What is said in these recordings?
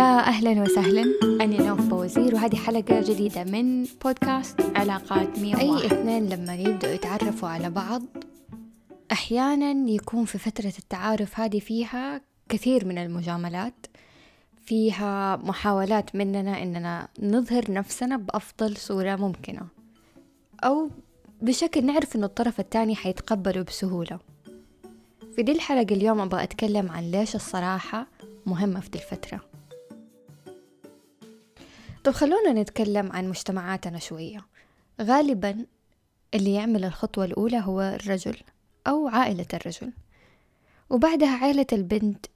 يا أهلا وسهلا. أنا نوف بوزير وهذه حلقة جديدة من بودكاست علاقات مية أي اثنين لما يبدأوا يتعرفوا على بعض أحيانا يكون في فترة التعارف هذه فيها كثير من المجاملات فيها محاولات مننا إننا نظهر نفسنا بأفضل صورة ممكنة. أو بشكل نعرف إنه الطرف الثاني حيتقبله بسهولة. في دي الحلقة اليوم أبغى أتكلم عن ليش الصراحة مهمة في دي الفترة. طب خلونا نتكلم عن مجتمعاتنا شوية. غالبا اللي يعمل الخطوة الأولى هو الرجل أو عائلة الرجل. وبعدها عائلة البنت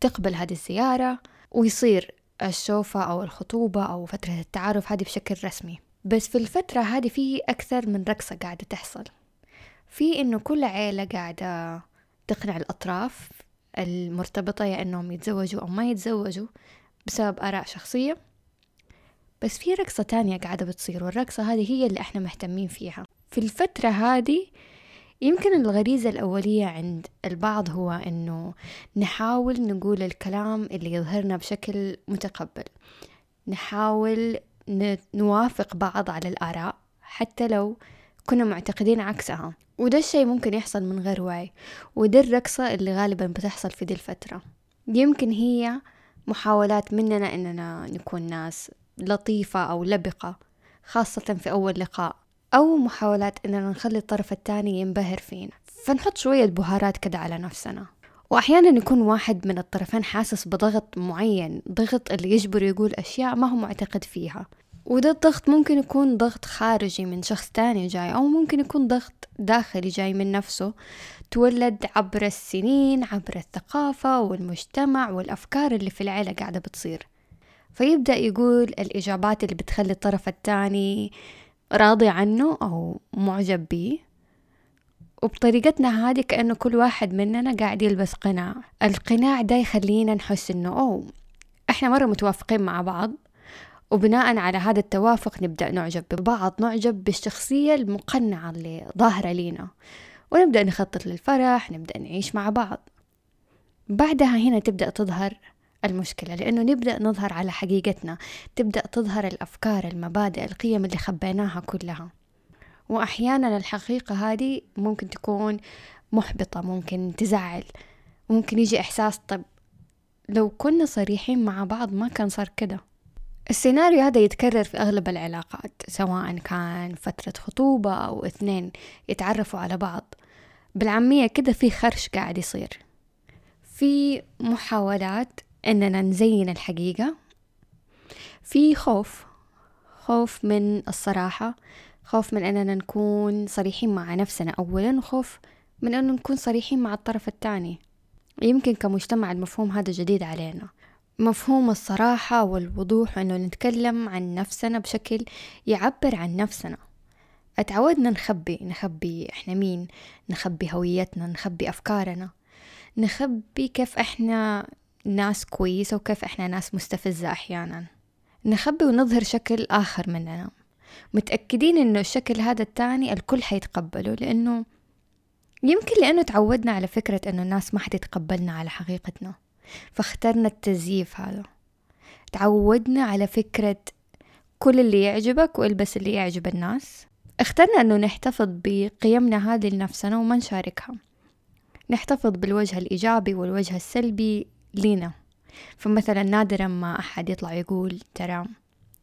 تقبل هذه الزيارة ويصير الشوفة أو الخطوبة أو فترة التعارف هذه بشكل رسمي. بس في الفترة هذه في أكثر من رقصة قاعدة تحصل. في إنه كل عيلة قاعدة تقنع الأطراف المرتبطة يا إنهم يتزوجوا أو ما يتزوجوا بسبب آراء شخصية. بس في رقصة تانية قاعدة بتصير والرقصة هذه هي اللي إحنا مهتمين فيها. في الفترة هذه يمكن الغريزة الأولية عند البعض هو إنه نحاول نقول الكلام اللي يظهرنا بشكل متقبل. نحاول نوافق بعض على الآراء حتى لو كنا معتقدين عكسها. وده الشيء ممكن يحصل من غير وعي وده الرقصة اللي غالبا بتحصل في دي الفترة. يمكن هي محاولات مننا إننا نكون ناس لطيفة أو لبقة خاصة في أول لقاء أو محاولات إننا نخلي الطرف الثاني ينبهر فينا. فنحط شوية بهارات كده على نفسنا. وأحيانا يكون واحد من الطرفين حاسس بضغط معين ضغط اللي يجبره يقول أشياء ما هو معتقد فيها. وده الضغط ممكن يكون ضغط خارجي من شخص تاني جاي أو ممكن يكون ضغط داخلي جاي من نفسه تولد عبر السنين عبر الثقافة والمجتمع والأفكار اللي في العيلة قاعدة بتصير. فيبدأ يقول الإجابات اللي بتخلي الطرف التاني راضي عنه أو معجب بيه. وبطريقتنا هذه كأنه كل واحد مننا قاعد يلبس قناع. القناع ده يخلينا نحس إنه أوه إحنا مرة متوافقين مع بعض. وبناء على هذا التوافق نبدأ نعجب ببعض نعجب بالشخصية المقنعة اللي ظاهرة لينا. ونبدأ نخطط للفرح نبدأ نعيش مع بعض. بعدها هنا تبدأ تظهر المشكلة لأنه نبدأ نظهر على حقيقتنا تبدأ تظهر الأفكار المبادئ القيم اللي خبيناها كلها. وأحيانا الحقيقة هذه ممكن تكون محبطة ممكن تزعل ممكن يجي إحساس طب لو كنا صريحين مع بعض ما كان صار كده. السيناريو هذا يتكرر في أغلب العلاقات سواء كان فترة خطوبة أو اثنين يتعرفوا على بعض. بالعامية كده في خرش قاعد يصير. في محاولات إننا نزين الحقيقة. في خوف خوف من الصراحة خوف من أننا نكون صريحين مع نفسنا أولا وخوف من أنه نكون صريحين مع الطرف الثاني. يمكن كمجتمع المفهوم هذا جديد علينا. مفهوم الصراحة والوضوح أنه نتكلم عن نفسنا بشكل يعبر عن نفسنا. أتعودنا نخبي نخبي إحنا مين؟ نخبي هويتنا نخبي أفكارنا. نخبي كيف إحنا ناس كويسة وكيف إحنا ناس مستفزة أحيانا. نخبي ونظهر شكل آخر مننا. متأكدين إنه الشكل هذا التاني الكل حيتقبله لأنه يمكن لأنه تعودنا على فكرة إنه الناس ما حتتقبلنا على حقيقتنا. فاخترنا التزييف هذا. تعودنا على فكرة كل اللي يعجبك والبس اللي يعجب الناس. اخترنا أنه نحتفظ بقيمنا هذه لنفسنا وما نشاركها. نحتفظ بالوجه الإيجابي والوجه السلبي لينا. فمثلا نادرا ما أحد يطلع يقول ترى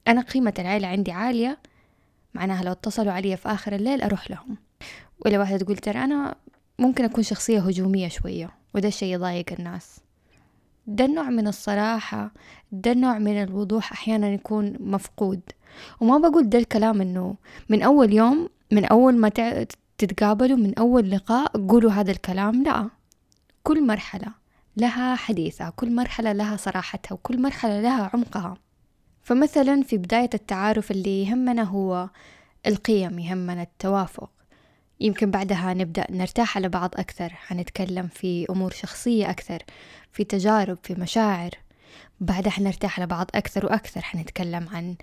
أنا قيمة العيلة عندي عالية معناها لو اتصلوا علي في آخر الليل أروح لهم. ولا واحدة تقول ترى أنا ممكن أكون شخصية هجومية شوية وده الشي يضايق الناس. ده النوع من الصراحة ده النوع من الوضوح أحيانا يكون مفقود. وما بقول ده الكلام إنه من أول يوم من أول ما تتقابلوا من أول لقاء قولوا هذا الكلام لا. كل مرحلة. لها حديثها كل مرحلة لها صراحتها وكل مرحلة لها عمقها. فمثلا في بداية التعارف اللي يهمنا هو القيم يهمنا التوافق. يمكن بعدها نبدأ نرتاح على بعض أكثر حنتكلم في أمور شخصية أكثر في تجارب في مشاعر. بعدها حنرتاح على بعض أكثر وأكثر حنتكلم عن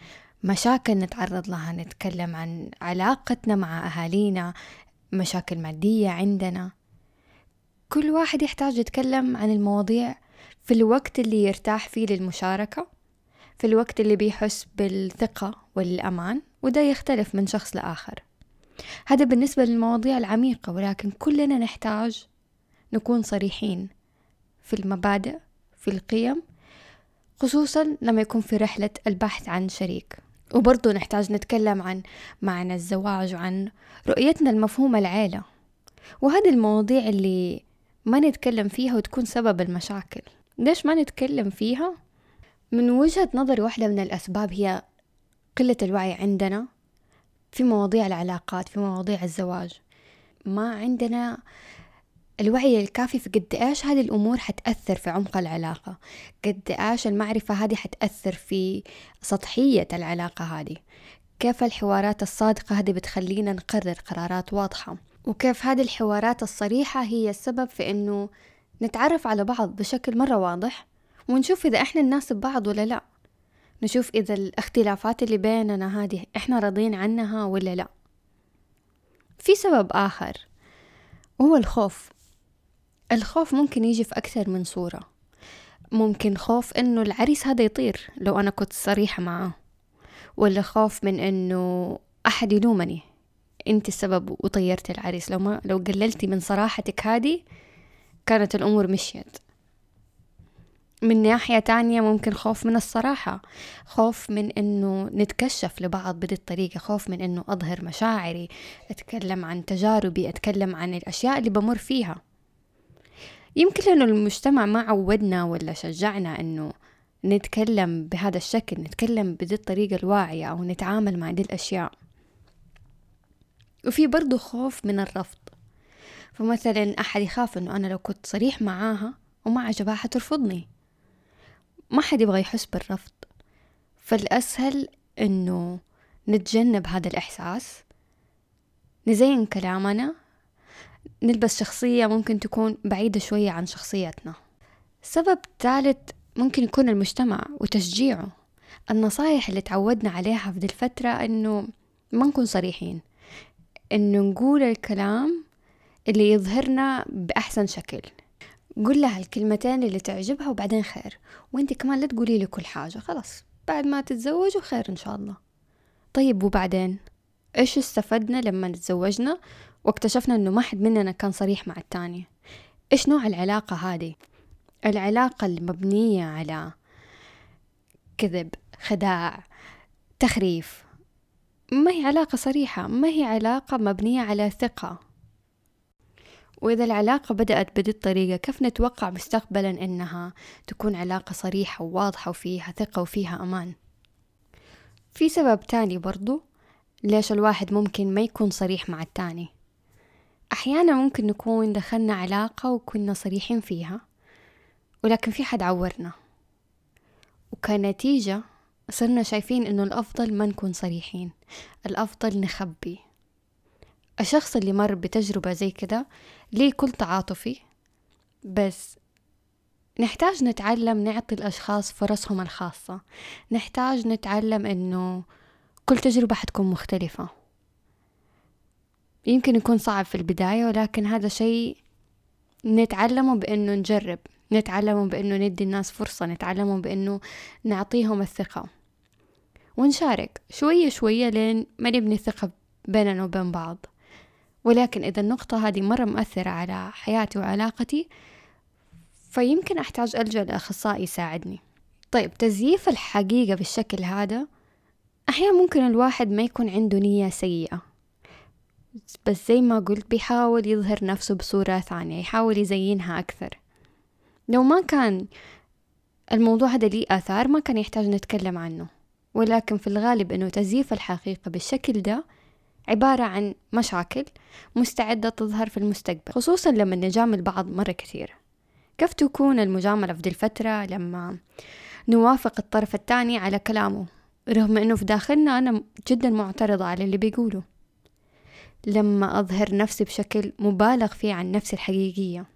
مشاكل نتعرض لها نتكلم عن علاقتنا مع أهالينا مشاكل مادية عندنا. كل واحد يحتاج يتكلم عن المواضيع في الوقت اللي يرتاح فيه للمشاركة في الوقت اللي بيحس بالثقة والأمان وده يختلف من شخص لآخر. هذا بالنسبة للمواضيع العميقة ولكن كلنا نحتاج نكون صريحين في المبادئ في القيم خصوصا لما يكون في رحلة البحث عن شريك. وبرضو نحتاج نتكلم عن معنى الزواج وعن رؤيتنا المفهوم العيلة. وهذه المواضيع اللي ما نتكلم فيها وتكون سبب المشاكل. ليش ما نتكلم فيها؟ من وجهة نظري واحدة من الأسباب هي قلة الوعي عندنا في مواضيع العلاقات في مواضيع الزواج. ما عندنا الوعي الكافي في قد إيش هذه الأمور حتأثر في عمق العلاقة. قد إيش المعرفة هذه حتأثر في سطحية العلاقة هذه. كيف الحوارات الصادقة هذه بتخلينا نقرر قرارات واضحة. وكيف هذه الحوارات الصريحة هي السبب في إنه نتعرف على بعض بشكل مرة واضح ونشوف إذا إحنا نناسب بعض ولا لأ. نشوف إذا الاختلافات اللي بيننا هذه إحنا راضين عنها ولا لأ. في سبب آخر وهو الخوف. الخوف ممكن يجي في أكثر من صورة. ممكن خوف إنه العريس هذا يطير لو أنا كنت صريحة معاه ولا خوف من إنه أحد يلومني. أنت السبب وطيرت العريس. لو ما لو قللتي من صراحتك هذه كانت الأمور مشيت. من ناحية تانية ممكن خوف من الصراحة. خوف من إنه نتكشف لبعض بهذه الطريقة. خوف من إنه أظهر مشاعري أتكلم عن تجاربي أتكلم عن الأشياء اللي بمر فيها. يمكن لأنه المجتمع ما عودنا ولا شجعنا إنه نتكلم بهذا الشكل نتكلم بهذه الطريقة الواعية أو نتعامل مع دي الأشياء. وفي برضو خوف من الرفض. فمثلا أحد يخاف إنه أنا لو كنت صريح معاها وما عجبها حترفضني ما حد يبغى يحس بالرفض. فالأسهل إنه نتجنب هذا الإحساس نزين كلامنا نلبس شخصية ممكن تكون بعيدة شوية عن شخصيتنا. سبب ثالث ممكن يكون المجتمع وتشجيعه. النصايح اللي تعودنا عليها في الفترة إنه ما نكون صريحين. إنه نقول الكلام اللي يظهرنا بأحسن شكل. قول لها الكلمتين اللي تعجبها وبعدين خير. وانت كمان لا تقولي لي كل حاجة خلاص. بعد ما تتزوجوا خير إن شاء الله. طيب وبعدين؟ إيش استفدنا لما تزوجنا واكتشفنا إنه ما حد مننا كان صريح مع التاني إيش نوع العلاقة هذه؟ العلاقة المبنية على كذب خداع تخريف ما هي علاقة صريحة ما هي علاقة مبنية على ثقة؟ وإذا العلاقة بدأت بهذه الطريقة كيف نتوقع مستقبلا إنها تكون علاقة صريحة وواضحة وفيها ثقة وفيها أمان؟ في سبب تاني برضو ليش الواحد ممكن ما يكون صريح مع التاني؟ أحيانا ممكن نكون دخلنا علاقة وكنا صريحين فيها ولكن في حد عورنا وكنتيجة صرنا شايفين إنه الأفضل ما نكون صريحين الأفضل نخبي. الشخص اللي مر بتجربة زي كده ليه كل تعاطفي؟ بس نحتاج نتعلم نعطي الأشخاص فرصهم الخاصة. نحتاج نتعلم إنه كل تجربة حتكون مختلفة. يمكن يكون صعب في البداية ولكن هذا شيء نتعلمه بإنه نجرب نتعلمه بإنه ندي الناس فرصة نتعلمه بإنه نعطيهم الثقة. ونشارك شوية شوية لين ما نبني ثقة بيننا وبين بعض. ولكن إذا النقطة هذه مرة مؤثرة على حياتي وعلاقتي فيمكن أحتاج ألجأ لأخصائي يساعدني. طيب تزييف الحقيقة بالشكل هذا أحيانا ممكن الواحد ما يكون عنده نية سيئة. بس زي ما قلت بيحاول يظهر نفسه بصورة ثانية يحاول يزينها أكثر. لو ما كان الموضوع هذا ليه آثار ما كان يحتاج نتكلم عنه. ولكن في الغالب أنه تزييف الحقيقة بالشكل ده عبارة عن مشاكل مستعدة تظهر في المستقبل خصوصا لما نجامل بعض مرة كثير كيف تكون المجاملة في دي الفترة لما نوافق الطرف الثاني على كلامه رغم إنه في داخلنا أنا جدا معترضة على اللي بيقوله؟ لما أظهر نفسي بشكل مبالغ فيه عن نفسي الحقيقية.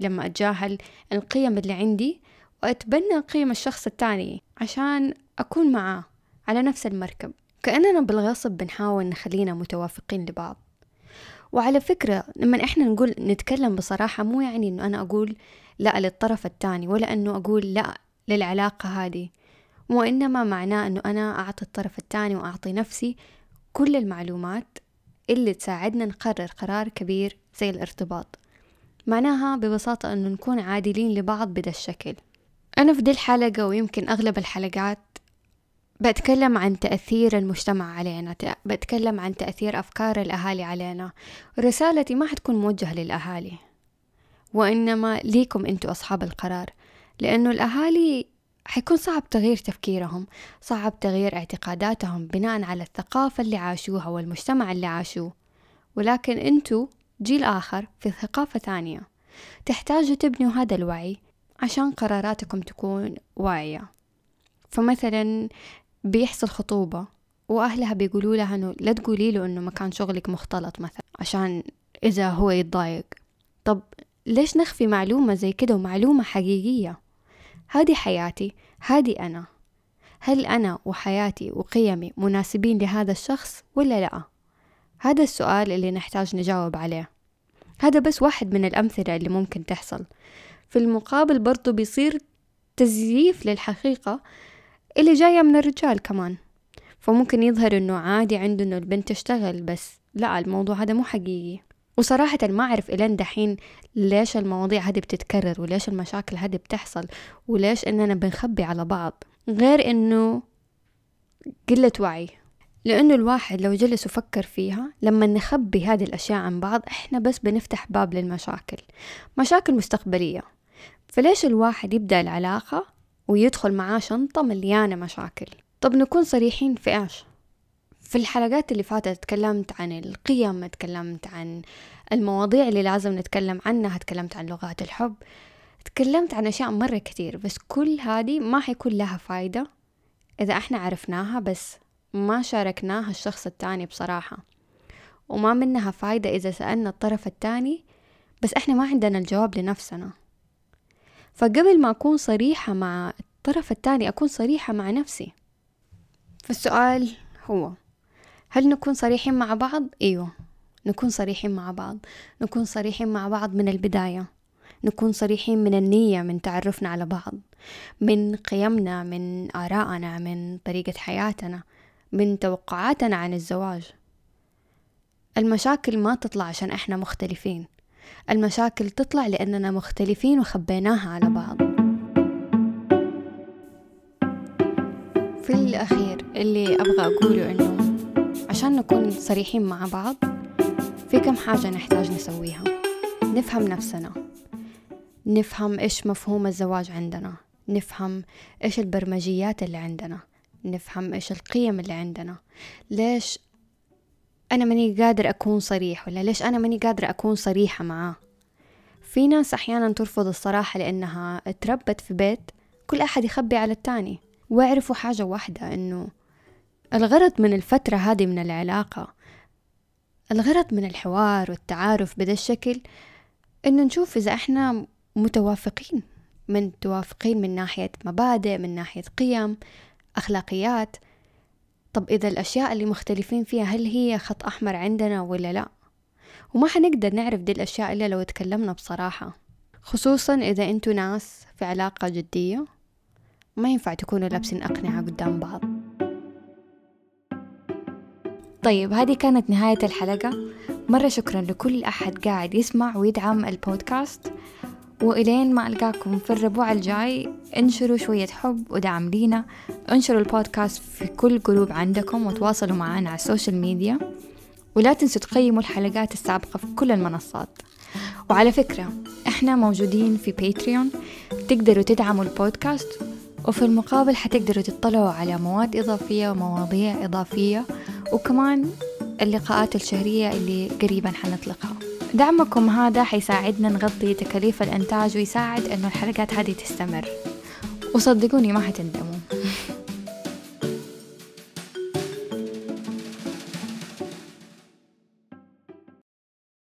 لما أتجاهل القيم اللي عندي وأتبنى قيم الشخص الثاني عشان أكون معاه على نفس المركب كأننا بالغصب بنحاول نخلينا متوافقين لبعض. وعلى فكرة لما إحنا نقول نتكلم بصراحة مو يعني إنه أنا أقول لا للطرف الثاني ولا إنه أقول لا للعلاقة هذه. وإنما معناه إنه أنا أعطي الطرف الثاني وأعطي نفسي كل المعلومات اللي تساعدنا نقرر قرار كبير زي الارتباط. معناها ببساطة أنه نكون عادلين لبعض بدا الشكل. أنا في دي الحلقة ويمكن أغلب الحلقات بتكلم عن تأثير المجتمع علينا بتكلم عن تأثير أفكار الأهالي علينا. رسالتي ما حتكون موجهة للأهالي وإنما ليكم أنتوا أصحاب القرار لأنه الأهالي حيكون صعب تغيير تفكيرهم صعب تغيير اعتقاداتهم بناء على الثقافة اللي عاشوها والمجتمع اللي عاشوه. ولكن أنتوا جيل آخر في ثقافة ثانية. تحتاجوا تبنوا هذا الوعي عشان قراراتكم تكون واعية. فمثلا بيحصل خطوبة وأهلها بيقولوا لها إنه لا تقولي له إنه مكان شغلك مختلط مثلا عشان إذا هو يتضايق. طب ليش نخفي معلومة زي كده ومعلومة حقيقية؟ هذه حياتي هذه أنا. هل أنا وحياتي وقيمي مناسبين لهذا الشخص ولا لأ؟ هذا السؤال اللي نحتاج نجاوب عليه. هذا بس واحد من الأمثلة اللي ممكن تحصل. في المقابل برضو بيصير تزييف للحقيقة اللي جاية من الرجال كمان. فممكن يظهر إنه عادي عنده انه البنت تشتغل بس لا الموضوع هذا مو حقيقي. وصراحة ما أعرف إلين دحين ليش المواضيع هذه بتتكرر وليش المشاكل هذه بتحصل وليش إننا بنخبي على بعض. غير إنه قلة وعي. لأنه الواحد لو جلس وفكر فيها لما نخبي هذه الأشياء عن بعض إحنا بس بنفتح باب للمشاكل. مشاكل مستقبلية. فليش الواحد يبدأ العلاقة ويدخل معاه شنطة مليانة مشاكل. طب نكون صريحين في إيش؟ في الحلقات اللي فاتت تكلمت عن القيم تكلمت عن المواضيع اللي لازم نتكلم عنها تكلمت عن لغات الحب تكلمت عن أشياء مرة كتير بس كل هذه ما حيكون لها فايدة إذا إحنا عرفناها بس ما شاركناها الشخص التاني بصراحة. وما منها فايدة إذا سألنا الطرف التاني بس إحنا ما عندنا الجواب لنفسنا. فقبل ما أكون صريحة مع الطرف التاني أكون صريحة مع نفسي. فالسؤال هو هل نكون صريحين مع بعض؟ أيوة نكون صريحين مع بعض. نكون صريحين مع بعض من البداية. نكون صريحين من النية من تعرفنا على بعض. من قيمنا من آرائنا من طريقة حياتنا من توقعاتنا عن الزواج. المشاكل ما تطلع عشان إحنا مختلفين. المشاكل تطلع لأننا مختلفين وخبيناها على بعض. في الأخير اللي أبغى أقوله إنه عشان نكون صريحين مع بعض في كم حاجة نحتاج نسويها. نفهم نفسنا. نفهم إيش مفهوم الزواج عندنا. نفهم إيش البرمجيات اللي عندنا. نفهم إيش القيم اللي عندنا. ليش أنا ماني قادر أكون صريح ولا ليش أنا ماني قادرة أكون صريحة معاه؟ في ناس أحيانا ترفض الصراحة لأنها تربت في بيت كل أحد يخبي على التاني واعرفوا حاجة واحدة إنه الغرض من الفترة هذه من العلاقة الغرض من الحوار والتعارف بهذا الشكل إنه نشوف إذا إحنا متوافقين من متوافقين من ناحية مبادئ من ناحية قيم أخلاقيات. طب إذا الأشياء اللي مختلفين فيها هل هي خط أحمر عندنا ولا لا؟ وما حنقدر نعرف دي الأشياء إلا لو تكلمنا بصراحة خصوصا إذا أنتوا ناس في علاقة جدية. ما ينفع تكونوا لابسين أقنعة قدام بعض. طيب هذه كانت نهاية الحلقة. مرة شكرا لكل أحد قاعد يسمع ويدعم البودكاست. وإلين ما ألقاكم في الربوع الجاي انشروا شوية حب ودعم لينا. انشروا البودكاست في كل group عندكم وتواصلوا معنا على ال social media. ولا تنسوا تقيموا الحلقات السابقة في كل المنصات. وعلى فكرة إحنا موجودين في Patreon تقدروا تدعموا البودكاست وفي المقابل حتقدروا تطلعوا على مواد إضافية ومواضيع إضافية وكمان اللقاءات الشهرية اللي قريبا حنطلقها. دعمكم هذا حيساعدنا نغطي تكاليف الإنتاج ويساعد إنه الحلقات هذه تستمر. وصدقوني ما حتندموا